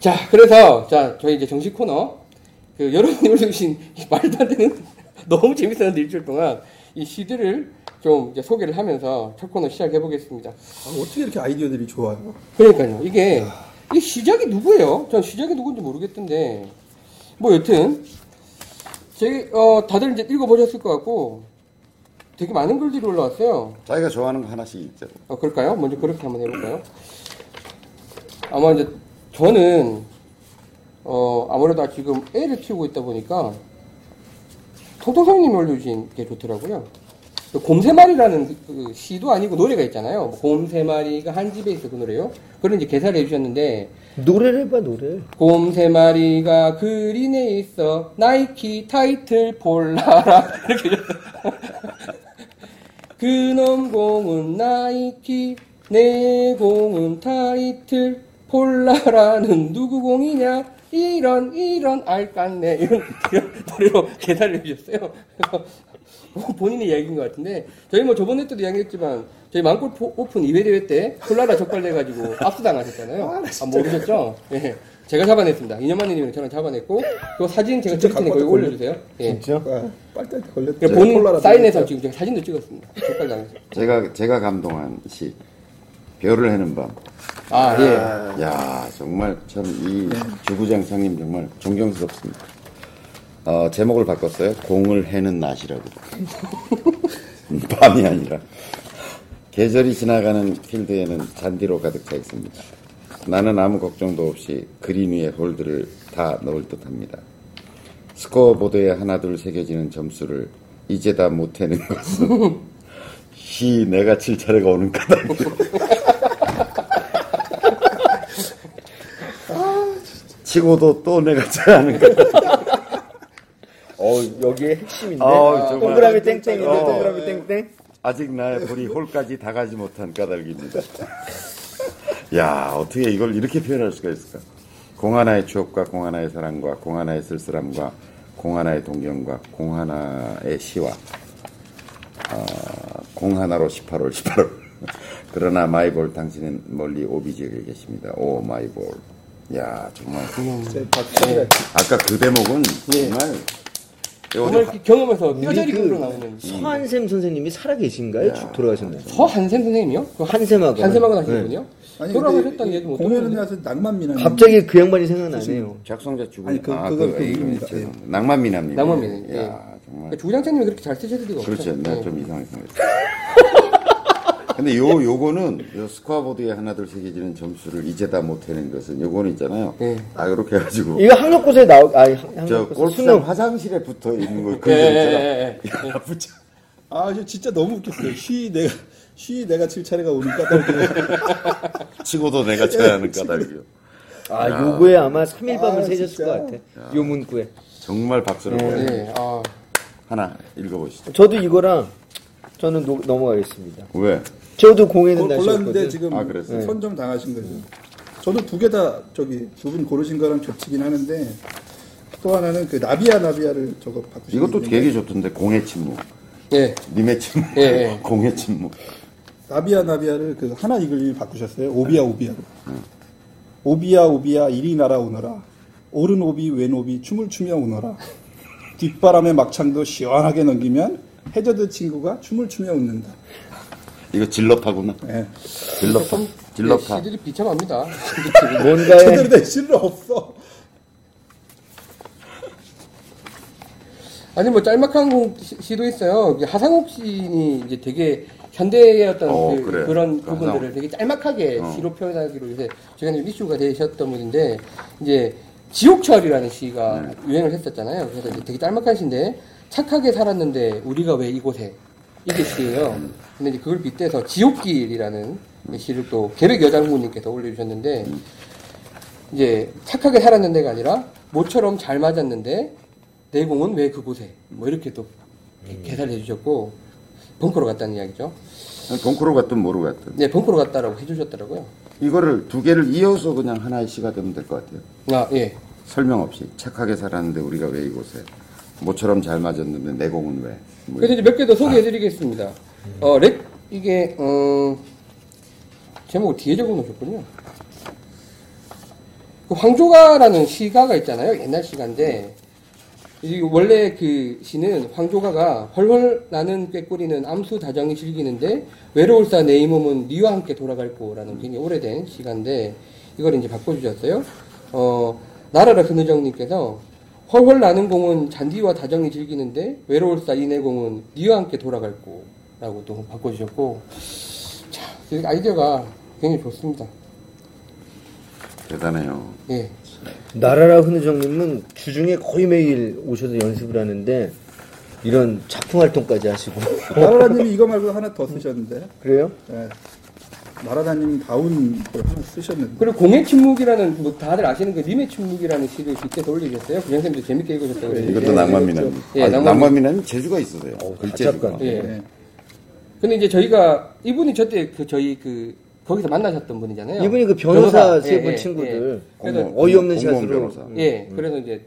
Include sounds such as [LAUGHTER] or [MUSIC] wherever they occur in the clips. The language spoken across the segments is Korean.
자, 그래서 자 저희 이제 정식 코너 그 여러분이 올려주신 이 말도 안 되는 [LAUGHS] 너무 재밌었는데 일주일 동안 이 시들을 좀 이제 소개를 하면서 첫 코너 시작해 보겠습니다. 아, 어떻게 이렇게 아이디어들이 좋아요? 그러니까요. 이게 이 시작이 누구예요? 전 시작이 누군지 모르겠던데 뭐 여튼 제 어, 다들 이제 읽어보셨을 것 같고 되게 많은 글들이 올라왔어요. 자기가 좋아하는 거 하나씩 있죠. 어, 그럴까요? 먼저 그렇게 한번 해볼까요? 아마 이제 저는 어, 아무래도 지금 애를 키우고 있다 보니까 통통성님이 올려주신 게 좋더라고요. 그 곰새마리라는 그- 그 시도 아니고 노래가 있잖아요. 뭐 곰새마리가 한 집에 있어 그 노래요. 그걸 이제 개사를 해주셨는데 노래를 해봐 노래. 곰새마리가 그린에 있어 나이키 타이틀 폴라라 [LAUGHS] 이렇게 그놈 공은 나이키 내 공은 타이틀 폴라라는 누구 공이냐 이런 이런 알깐네 이런, 이런 노래로 [LAUGHS] 개사를 해주셨어요 그래서 뭐 본인의 이야기인 것 같은데 저희 뭐 저번에 때도 이야기했지만 저희 망골 포- 오픈 2회 대회 때 폴라라 적발돼가지고 압수당하셨잖아요 아, 모르셨죠? 예. 제가 잡아냈습니다. 이년만님이 저랑 잡아냈고 그 사진 제가 찍을 테니까 왔다 올려주세요. 예. 진짜? 아, 빨대한테 걸렸죠. 본인 콜라라 사인해서. 지금 제가 사진도 찍었습니다. 적발당해서. 제가 제가 감동한 시 별을 해는 밤. 아 예. 야 정말 참 이 주구장창님 정말 존경스럽습니다. 어, 제목을 바꿨어요. 공을 해는 낮이라고. [LAUGHS] 밤이 아니라. 계절이 지나가는 필드에는 잔디로 가득 차 있습니다. 나는 아무 걱정도 없이 그린 위에 홀드를 다 넣을 듯 합니다. 스코어보드에 하나 둘 새겨지는 점수를 이제 다 못해는 것은 [LAUGHS] 히 내가 칠 차례가 오는 까닭이요. 치고도 또 내가 쳐야 하는 거야. [LAUGHS] 어 여기에 핵심인데. 어, 정말. 동그라미 땡땡인데 어. 동그라미 땡땡. 아직 나의 볼이 홀까지 다 가지 못한 까닭입니다. 야, 어떻게 이걸 이렇게 표현할 수가 있을까? 공 하나의 추억과 공 하나의 사랑과 공 하나의 쓸쓸함과 공 하나의 동경과 공 하나의 시와 어, 공 하나로 18홀 18홀 [LAUGHS] 그러나 마이볼 당신은 멀리 오비 지역에 계십니다. 오 마이볼 야 정말 제 박수를 아까 그 대목은 예. 정말 정말 어디 경험에서 뼈저리 그 끓어 나오는 서한샘 선생님이 살아 계신가요? 죽 돌아가셨나요? 서한샘 선생님이요? 그 한샘하고. 한샘하고 네. 분이요? 아니, 돌아가셨다는 얘기 못 공연에 들었는데. 나서 낭만 미남. 갑자기 그 양반이 생각나네요. 작성자 죽음 아니, 그- 아, 그건 그, 그 이름입니다. 죄송- 낭만미남님 낭만미남, 예. 야 정말 그러니까 주장장님이 그렇게 잘 쓰실 리가 없죠. 그렇죠 내가 예. 좀 이상하게 생각했어 [LAUGHS] 근데 요 요거는 요 스코어보드에 하나둘 새겨지는 점수를 이제 다 못 해낸 것은 요거는 있잖아요 예. 아 이렇게 해가지고 이거 학력고사에 나오 아니 저 학력고사 골프장 수능 화장실에 붙어 있는 거 예, 그거 예, 있잖아 예, 예. 야 붙여 아, 저 진짜 너무 웃겼어요. 쉬 내가 쉬 내가 칠 차례가 오는 까닭이에요. [LAUGHS] 치고도 내가 쳐야 하는 까닭이요 아 요거에 아마 3일 밤을 아, 새셨을 진짜. 것 같아. 요 문구에. 정말 박수를 보내 예. 아, 하나 읽어보시죠 저도 이거랑 저는 노- 넘어가겠습니다. 왜 저도 그걸 골랐는데. 지금 아, 그랬어요? 선정 당하신 거죠. 저도 두개 다 저기 두 분 고르신 거랑 겹치긴 하는데 또 하나는 그 나비야 나비야를 저거 바꾸신 이것도 게 있는데 되게 좋던데 공의 침묵 예. 님의 침묵 예, 예. [LAUGHS] 공의 침묵 나비야 나비야를 그 하나 이글 바꾸셨어요. 오비야 오비야로. 오비야 오비야 이리 날아 오너라. 오른 오비 왼 오비 춤을 추며 오너라. 뒷바람의 막창도 시원하게 넘기면 해저드 친구가 춤을 추며 웃는다. 이거 질럽하구나 예. 질럽파 예, 질럽파 시들이 비참합니다. [LAUGHS] 뭔가에 제대로 된 시를 없어. 아니 뭐 짤막한 공 시- 시도 있어요. 이게 하상욱 시인이 이제 되게 현대의 어떤 어, 그, 그래. 런 그 부분들을 하상욱. 되게 짤막하게 어. 시로 표현하기로 요새 최근에 이슈가 되셨던 분인데 이제 지옥철이라는 시가 네. 유행을 했었잖아요. 그래서 이제 되게 짤막한 시인데 착하게 살았는데 우리가 왜 이곳에 이게 시예요. 근데 이제 그걸 빗대서 지옥길이라는 이 시를 또 계백 여장군님께서 올려주셨는데 이제 착하게 살았는 데가 아니라 모처럼 잘 맞았는데 내 공은 왜 그곳에 뭐 이렇게 또 개사를 해주셨고 벙커로 갔다는 이야기죠. 벙커로 갔든 뭐로 갔든 네, 벙커로 갔다라고 해주셨더라고요. 이거를 두 개를 이어서 그냥 하나의 시가 되면 될 것 같아요. 아, 예. 설명 없이 착하게 살았는데 우리가 왜 이곳에 모처럼 잘 맞았는데 내 공은 왜? 뭐 그래서 이제 몇 개 더 소개해드리겠습니다. 어, 렉, 이게, 어, 제목을 뒤에 적어 놓으셨군요. 그 황조가라는 시가가 있잖아요. 옛날 시가인데 이 원래 그 시는 황조가가 헐헐 나는 꾀꼬리는 암수 다정이 즐기는데 외로울사 내 이 몸은 니와 함께 돌아갈 거라는 굉장히 오래된 시가인데 이걸 이제 바꿔주셨어요. 어 나라라 근우정님께서 헐헐 나는 공은 잔디와 다정이 즐기는데 외로울 사 이내 공은 니와 함께 돌아갈 거라고 또 바꿔주셨고 자, 이 아이디어가 굉장히 좋습니다. 대단해요. 예. 나라라 흔우정님은 주중에 거의 매일 오셔서 연습을 하는데 이런 작품 활동까지 하시고 나라라님이 이거 말고 하나 더 쓰셨는데 그래요? 네. 나라라님 다운 걸 하나 쓰셨는데 그리고 공의 침묵이라는 뭐 다들 아시는 그 님의 침묵이라는 시를 빗대서 올리셨어요. 구현쌤도 재밌게 읽으셨다고 네. 이것도 낭만미남. 예, 아, 낭만미- 낭만미남이 재주가 있어요. 어, 글재주가. 가짜가. 예. 네. 근데 이제 저희가 이분이 저때 그 저희 그 거기서 만나셨던 분이잖아요. 이분이 그 변호사 세 예, 분 예, 친구들 그래서 공무원, 어이없는 공무원 샷으로 변호사. 예. 예, 그래서 이제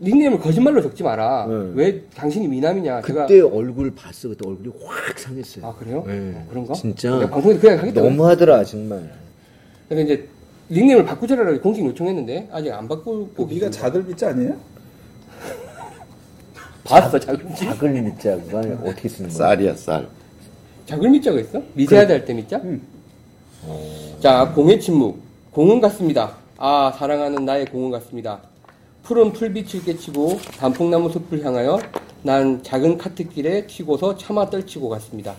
닉네임을 거짓말로 적지 마라. 네. 왜 당신이 미남이냐? 제가 그때 얼굴 봤어 그때 얼굴이 확 상했어요. 아 그래요? 네. 어, 그런가? 진짜 내가 방송에서 그냥 하겠다. 너무하더라 정말. 그래서 이제 닉네임을 바꾸자라고 공식 요청했는데 아직 안 바꾸고 그 네가 계십니다. 자들 밑자 아니에요? [LAUGHS] 봤어 작을 밑자가 어떻게 쓰는 거야? 쌀이야, 쌀. 작을 밑자가 있어? 미세하다 할때 밑자? 자, 공의 침묵. 공은 같습니다. 아, 사랑하는 나의 공은 같습니다. 푸른 풀빛을 깨치고 단풍나무 숲을 향하여 난 작은 카트길에 튀고서 차마 떨치고 갔습니다.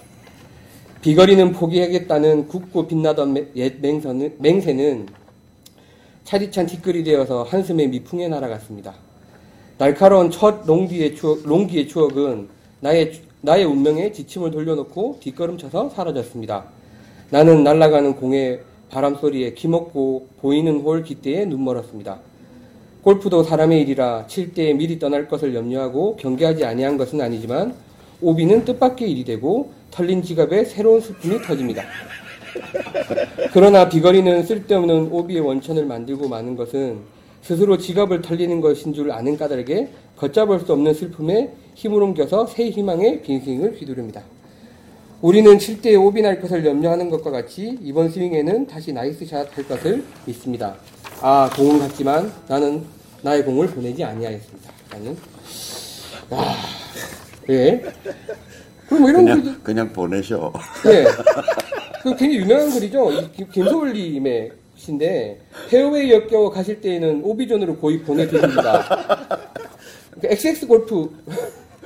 비거리는 포기하겠다는 굳고 빛나던 매- 옛 맹서는, 맹세는 차디찬 티끌이 되어서 한숨에 미풍에 날아갔습니다. 날카로운 첫 롱기의 추억, 롱기의 추억은 나의, 나의 운명에 지침을 돌려놓고 뒷걸음쳐서 사라졌습니다. 나는 날아가는 공의 바람소리에 기먹고 보이는 홀 깃대에 눈멀었습니다. 골프도 사람의 일이라 칠 때에 미리 떠날 것을 염려하고 경계하지 아니한 것은 아니지만 오비는 뜻밖의 일이 되고 털린 지갑에 새로운 스푼이 터집니다. 그러나 비거리는 쓸데없는 오비의 원천을 만들고 마는 것은 스스로 지갑을 털리는 것인 줄 아는 까닭에 걷잡을 수 없는 슬픔에 힘을 옮겨서 새 희망의 빈스윙을 휘두릅니다. 우리는 7대에 오비 날 것을 염려하는 것과 같이 이번 스윙에는 다시 nice shot 할 것을 믿습니다. 아, 공은 같지만 나는 나의 공을 보내지 아니하였습니다. 라는. 아, 예. 그럼 뭐 이런 글이, 그냥, 그냥 보내셔. 예. [LAUGHS] 그 굉장히 유명한 글이죠. 이 김- 김소월님의 시인데, 페어웨이 역겨워 가실 때에는 오비존으로 고이 보내드립니다. 그 XX 골프,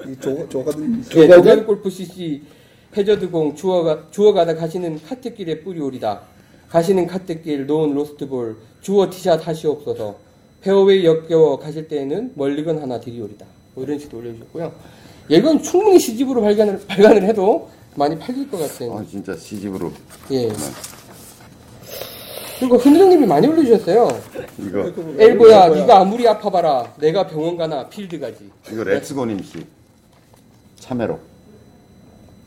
이 조, 조가든 예, 조간 골프 CC 해저드공 주워가, 주워가다 가시는 카트길에 뿌리오리다. 가시는 카트길 놓은 로스트볼 주워 티샷 하시옵소서. 페어웨이 역겨워 가실 때에는 멀리건 하나 드리오리다. 뭐 이런 식으로 올려주셨고요. 이건 충분히 시집으로 발간을, 발간을 해도 많이 팔릴 것 같은. 아, 진짜 시집으로. 예. 그리고 흔들님이 많이 올려주셨어요. 이거, 엘보야, 네가 아무리 아파봐라. 내가 병원 가나 필드 가지. 이거 레츠고님 씨. 참외로.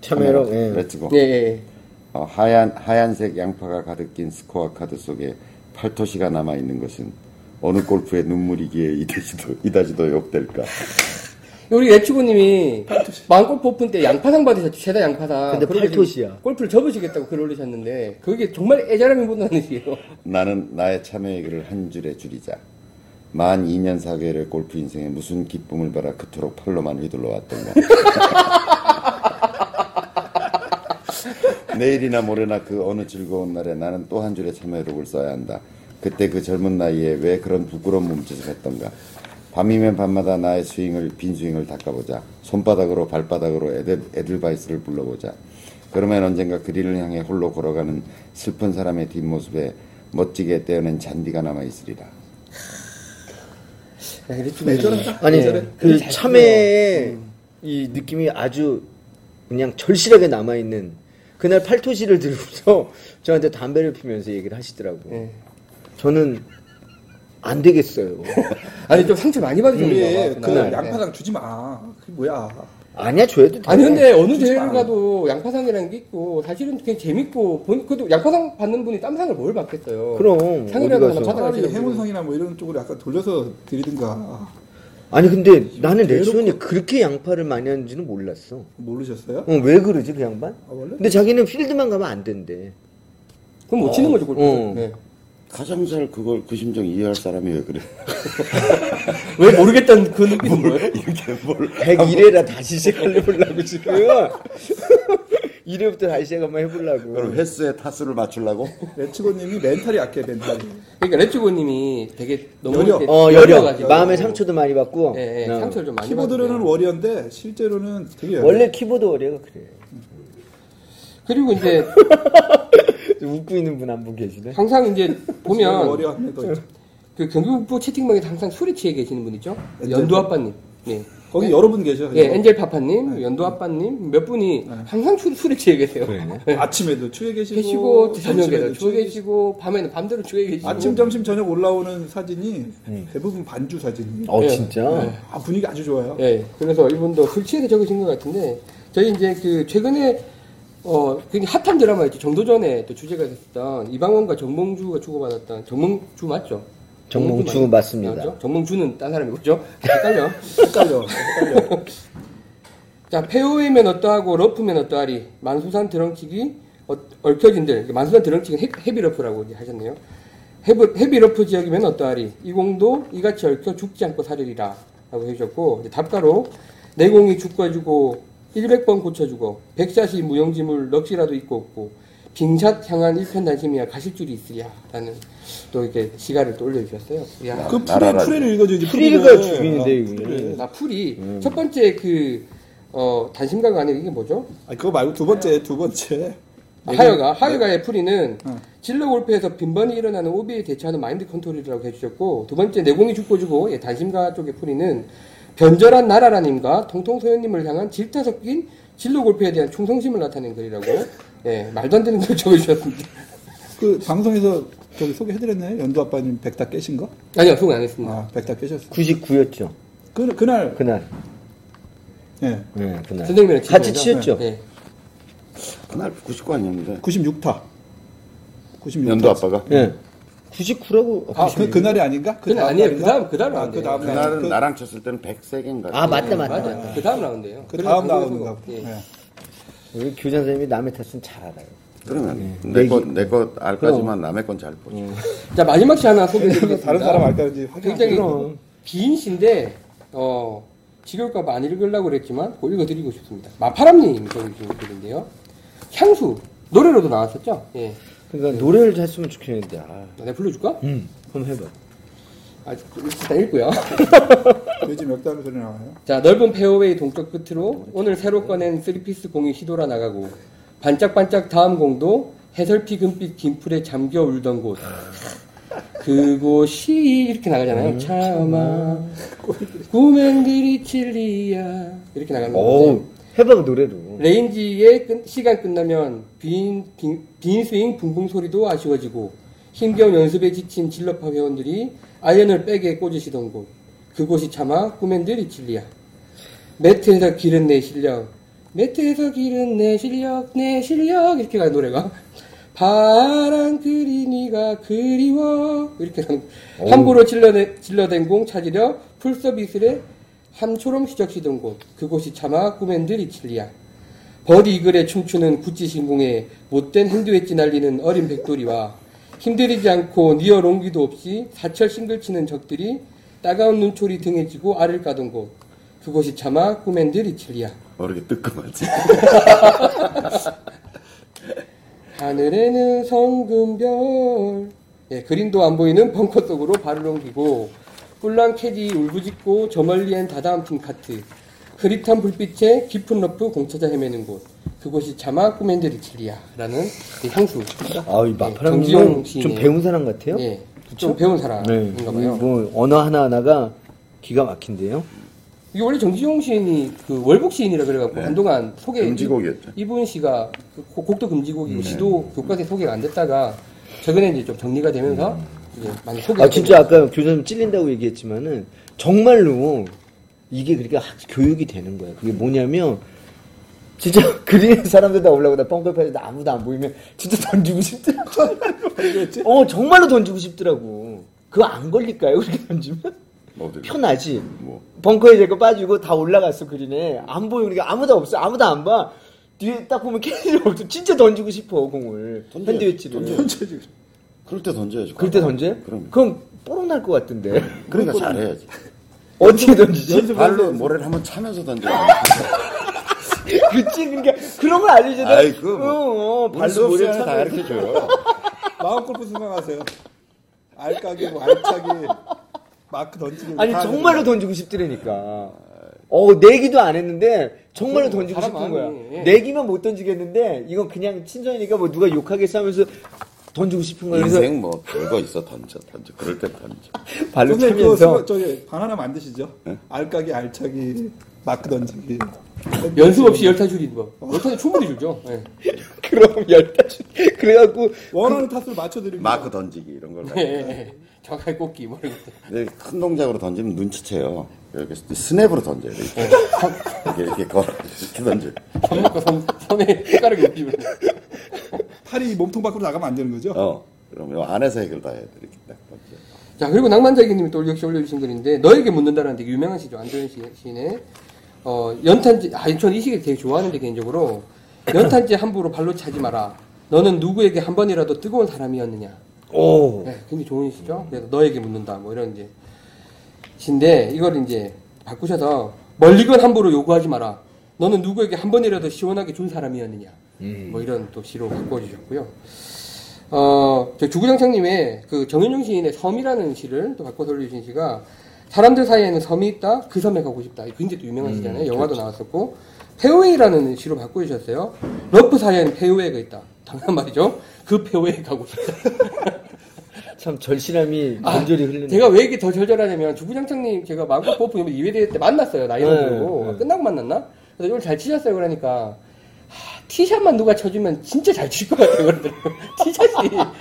참외로 예. 레츠고. 예, 예. 어, 하얀, 하얀색 양파가 가득 낀 스코어 카드 속에 팔토시가 남아 있는 것은 어느 골프의 눈물이기에 이다지도, 이다지도 욕될까. 우리 레츠고님이 마음골프 오픈 때 양파상 받으셨죠. 최다 양파상. 근데 팔토시야. 골프를 접으시겠다고 글 올리셨는데 그게 정말 애절함이 묻어나는 시예요. 나는 나의 참여의 글을 한 줄에 줄이자. 만 2년 사계의 골프 인생에 무슨 기쁨을 받아 그토록 팔로만 휘둘러 왔던가. [LAUGHS] 내일이나 모레나 그 어느 즐거운 날에 나는 또 한 줄의 독을 써야 한다. 그때 그 젊은 나이에 왜 그런 부끄러운 몸짓을 했던가. 밤이면 밤마다 나의 스윙을 빈 스윙을 닦아보자. 손바닥으로 발바닥으로 에델, 에들바이스를 불러보자. 그러면 언젠가 그리를 향해 홀로 걸어가는 슬픈 사람의 뒷모습에 멋지게 떼어낸 잔디가 남아 있으리라. 애절하다. 아니 예. 그잘 참외의 이 느낌이 아주 그냥 절실하게 남아 있는 그날 팔토시를 들고서 [LAUGHS] 저한테 담배를 피면서 얘기를 하시더라고. 요 예. 저는 안 되겠어요. [LAUGHS] 아니 좀 상처 많이 받으셨나 우리 봐. 그 그날. 양파당 주지 마. 그게 뭐야? 아니야 줘도 돼. 아니 근데 어느 대회를 마. 가도 양파상이라는 게 있고 사실은 그냥 재밌고 본, 그래도 양파상 받는 분이 땀상을 뭘 받겠어요. 그럼 상이라도 하나 가서. 받아- 차라리 해문성이나 뭐 이런 쪽으로 약간 돌려서 드리든가. 아니 근데 나는 대놓고- 레츠곤이 그렇게 양파를 많이 하는지는 몰랐어. 모르셨어요? 어, 왜 그러지 그 양반? 아, 원래? 근데 자기는 필드만 가면 안 된대. 그럼 못 치는 거죠 골프. 어. 네. 가장 잘 그걸 그 심정 이해할 사람이 왜 그래? [LAUGHS] 왜 모르겠다는 그 느낌인 거예요? 이렇게 뭘 101회라 다시 시작하려고 지금 [LAUGHS] 1회부터 다시 시작 한번 해보려고 그럼 횟수의 타수를 맞추려고? [LAUGHS] 레츠고님이 멘탈이 약해 멘탈이. 그러니까 레츠고님이 되게 너무 여려. 어 여려. 마음의 상처도 많이 받고 예, 예, 어. 상처를 좀 많이 키보드로는 받았어요. warrior인데 실제로는 되게 여려. 원래 keyboard warrior가 그래 그리고 이제 [LAUGHS] 웃고 있는 분한분 계시네 항상 이제 보면 있죠. 그 경기북부 채팅방에 항상 취해 계시는 분 있죠? 엔젤 연두 아빠님. 예. 거기 여러 분 계셔. 예, 엔젤 파파님, 연두 아빠님 몇 분이 항상 술, 술에 취해 계세요. 예. 아침에도 추에 계시고, 계시고 저녁에도 추에 계시고 밤에는 밤대로 추해 계시고 아침, 점심, 저녁 올라오는 사진이 대부분 반주 사진이에요. 어 예. 진짜 아 분위기 아주 좋아요. 예, 그래서 이분도 술 취해서 적으신 것 같은데 저희 이제 그 최근에 어 굉장히 핫한 드라마 있죠. 정도전에 또 주제가 됐었던 이방원과 정몽주가 주고받았던 정몽주 맞죠? 정몽주 맞- 맞습니다. 맞죠? 정몽주는 딴 사람이고 그죠? 헷갈려. 헷갈려. 헷갈려. 자, 페어웨이면 어떠하고 러프면 어떠하리. 만수산 드렁치기 어, 얽혀진들. 만수산 드렁치기는 헤- heavy 러프라고 이제 하셨네요. heavy, heavy 러프 지역이면 어떠하리. 이 공도 이같이 얽혀 죽지 않고 사리리라. 라고 해주셨고 이제 답가로 내공이 죽어주고 100번 고쳐주고 백샷이 무용지물 넋이라도 있고 없고 빙샷 향한 일편단심이야 가실줄이 있으랴 라는 또 이렇게 시가를 또 올려주셨어요. 이야. 그 풀에, 나라라. 풀에를 읽어줘야지. 풀이를. 죽이는데 아, 이게 풀이를. 나 풀이 첫 번째 그 어, 단심가가 아니라 이게 뭐죠? 아 그거 말고 두 번째 두 번째. 아, 하여가 하여가의 풀이는 어. 질러 골프에서 빈번히 일어나는 오비에 대처하는 마인드 컨트롤이라고 해주셨고 두 번째 내공이 죽고 주고 예, 단심가 쪽의 풀이는 변절한 나라라님과 통통소연님을 향한 질타 섞인 질러 골프에 대한 충성심을 나타낸 글이라고 예, 말도 안 되는 걸 적어주셨습니다. 그 방송에서 저기 소개해드렸나요? 연두 아빠님 백다 깨신 거? 아니요 소개 안 했습니다. 아 백다 깨셨어. 99였죠 그 그날 그날 예 네 그날 선생님이랑 같이 치였죠 예. 그날 99 아니었는데 96타. 96타. 연두 아빠가 예 99라고 아, 그, 그날이 아닌가? 그 그날 다음 아니에요. 날인가? 그 다음- 그 다음 아, 그. 다음 그날은 날. 그, 나랑 쳤을 때는 103개인가 아 맞다 맞다 맞아. 맞다 그 다음 라운드예요. 그 다음 거기서 나오는가? 예. 예. 우리 교장 선생님이 남의 탓은 잘 알아요 그러면 네. 내것내것 알까지만 남의 건 잘 보지 자 마지막 시 하나 소개해드리겠습니다. 다른 사람 알까는지 확인. 굉장히 그럼. 긴 시인데 어 지겨울까봐 안 읽으려고 그랬지만 꼭 읽어드리고 싶습니다. 마파람님 적으신 글인데요. 향수 노래로도 나왔었죠. 예, 그러니까 노래를 했으면 좋겠는데 아 내가 불러줄까? 음, 한번 해봐 아, 일단 읽고요. 돼지 몇 단의 소리 나와요? 자, 넓은 페어웨이 동쪽 끝으로 오늘 새로 꺼낸 쓰리피스 공이 휘돌아 나가고 반짝반짝 다음 공도 해설피 금빛 긴풀에 잠겨 울던 곳. 그곳이 이렇게 나가잖아요. 차마 꿈엔들 잊힐리야 이렇게 나가는 어우 건데 해봐 노래로 레인지의 끝- 시간 끝나면 빈, 빈, 빈 스윙 붕붕 소리도 아쉬워지고 힘겨운 연습에 지친 질러파 회원들이 아이언을 백에 꽂으시던 곳. 그곳이 차마 꿈엔들 잊힐리야. 매트에서 기른 내 실력. 매트에서 기른 내 실력 내 실력. 이렇게 가는 노래가. [LAUGHS] 파란 그린이 그리워. 이렇게 가는. 함부로 질러내, 질러댄 공 찾으려 풀섶 이슬에 함초롬 휘적시던 곳. 그곳이 차마 꿈엔들 잊힐리야. 버디 이글에 춤추는 구찌 신공에 못된 샌드웨지 날리는 어린 백돌이와 힘들이지 않고 near 롱기도 없이 사철 싱글 치는 적들이 따가운 눈초리 등에 지고 알을 까던 곳. 그곳이 차마 꿈엔들 잊힐리야. 모르게 뜨끔하지. [LAUGHS] 하늘에는 성근 별. 예, 그린도 안 보이는 벙커 속으로 발을 옮기고 꿀랑 캐디 울부짖고 저 멀리엔 다다음 팀 카트. 흐릿한 불빛에 깊은 러프 공 찾아 헤매는 곳 그곳이 차마 꾸맨들 이칠리야 라는 이 향수. 아이 예, 마파랑님은 정지용 좀 배운 사람 같아요? 예, 좀 배운 사람인가 봐요. 뭐 언어 하나 하나가 기가 막힌데요? 이게 원래 정지용 시인이 그 월북 시인이라 그래갖고 한동안 소개 금지곡이었죠. 이분 씨가 그 곡- 곡도 금지곡이고 시도 교과서에 소개가 안 됐다가 최근에 이제 좀 정리가 되면서 이제 많이 소개가 아 진짜 아까 교수님 찔린다고 얘기했지만은 정말로 이게 그렇게 하- 교육이 되는 거야. 그게 뭐냐면 진짜 [LAUGHS] 그린 사람들 다 올라오고 나 뻥커파에서 아무도 안 보이면 진짜 던지고 싶더라고. 어 정말로 던지고 싶더라고. 그거 안 걸릴까요? 그렇게 던지면 어디 편하지. 뭐 벙커에 제거 빠지고 다 올라갔어 그린에 안 보여 그러니까 아무도 없어 아무도 안 봐. 뒤에 딱 보면 캐리가 없어. [LAUGHS] 진짜 던지고 싶어 공을 핸드웨치를. 그럴 때 던져야죠. 그럴 때 던져요? 그럼. 그럼 뽀록 날 것 같은데. 그러니까 잘해야지. 어떻게 던지지? 발로 모래를 한번 차면서 던져. [LAUGHS] [LAUGHS] 그치, 그러니까 그런 걸 알려줘야 아이, 그거 뭐. 어, 어, 발로 모래 다 차. 가르쳐 줘요. [LAUGHS] 마음 골프 생각하세요. 알까기, 뭐 알차기, 마크 던지기. 아니 다 정말로 던지고 싶더라니까. 어 내기도 안 했는데 정말로 던지고 사람 싶은 거야. 내기만 못 던지겠는데 이건 그냥 친선이니까 뭐 누가 욕하겠어 하면서 던지고 싶은. 그래서 인생 뭐 별거 있어 던져 던져. 그럴 때 던져. [LAUGHS] 발로 차면서 저기 바나나 만드시죠? 알까기, 알차기, 마크 던지기. 연습 없이 열타 줄이는 법. 열타는 충분히 줄죠. 예. [LAUGHS] 그럼 열다 주 그래갖고 원하는 타수를 맞춰드리고. 마크 던지기 이런 걸. 예, 예. 정확하게 꽂기 뭐 이런 것들. 근데 큰 동작으로 던지면 눈치채요. 이렇게 스냅으로 던져야 돼. 이렇게 이렇게, 이렇게 걸어 이렇게 던져. 손 놓고 손, 손에 손가락이 움직이면. 팔이 몸통 밖으로 나가면 안 되는 거죠? 어. 그러면 안에서 해결 다 해야 돼. 이렇게 딱. 자, 그리고 낭만자기님이 또 역시 올려주신 글인데, 너에게 묻는다라는 되게 유명한 시죠. 안도현 시, 시인의. 어, 연탄재, 아, 저는 이 시를 되게 좋아하는데, 개인적으로. 연탄재 함부로 발로 차지 마라. 너는 누구에게 한 번이라도 뜨거운 사람이었느냐. 오 네, 굉장히 좋은 시죠. 그래서 너에게 묻는다. 뭐 이런 이제. 시인데, 이걸 이제 바꾸셔서, 멀리건 함부로 요구하지 마라. 너는 누구에게 한 번이라도 시원하게 준 사람이었느냐. 뭐 이런 또 시로 바꿔 주셨고요. 어, 저 주구장창님의 그 정현종 시인의 섬이라는 시를 또 바꿔서 올려주신 시가 사람들 사이에는 섬이 있다, 그 섬에 가고 싶다. 굉장히 또 유명한 시잖아요. 영화도 나왔었고. 페어웨이라는 시로 바꿔주셨어요. 러프 사이에는 페어웨이가 있다. 당연 말이죠. 그 페어웨이 가고 싶다. [LAUGHS] 참 절실함이 간절히 흐르는. 아, 제가 왜 이게 더 절절하냐면 주구장창님 제가 마음껏 버프 2회 대회 때 만났어요. 나이는 네, 들고 네. 끝나고 만났나? 그래서 오늘 잘 치셨어요. 그러니까 하, 티샷만 누가 쳐주면 진짜 잘 칠 것 같아요. 그러더라고요. 티샷이 다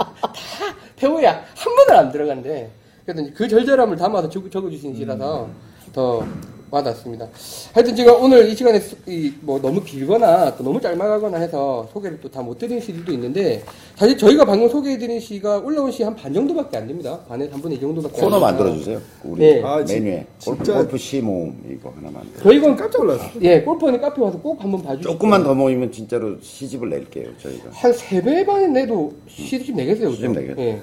페어웨이야 한 번을 안 들어간대. 그래서 그 절절함을 담아서 적- 적어주신 시라서 더 와닿습니다. 하여튼 제가 오늘 이 시간에 수- 이, 뭐 너무 길거나 또 너무 짧아가거나 해서 소개를 또 다 못 드린 시들도 있는데 사실 저희가 방금 소개해드린 시가 올라온 시 한 반 정도밖에 안 됩니다. 반에 3분의 2 정도밖에 코너 안 만들어 됩니다. 주세요. 우리 네. 아, 진- 메뉴에 골프, 진짜- 골프 시 모음 이거 하나 만들어. 저희 건 깜짝 놀랐어요. 예, 골퍼는 카페 와서 꼭 한번 봐주시고 조금만 더 모이면 진짜로 시집을 낼게요 저희가. 한 세 배 반에 내도 시집 내겠어요. 시집 내겠죠. 예.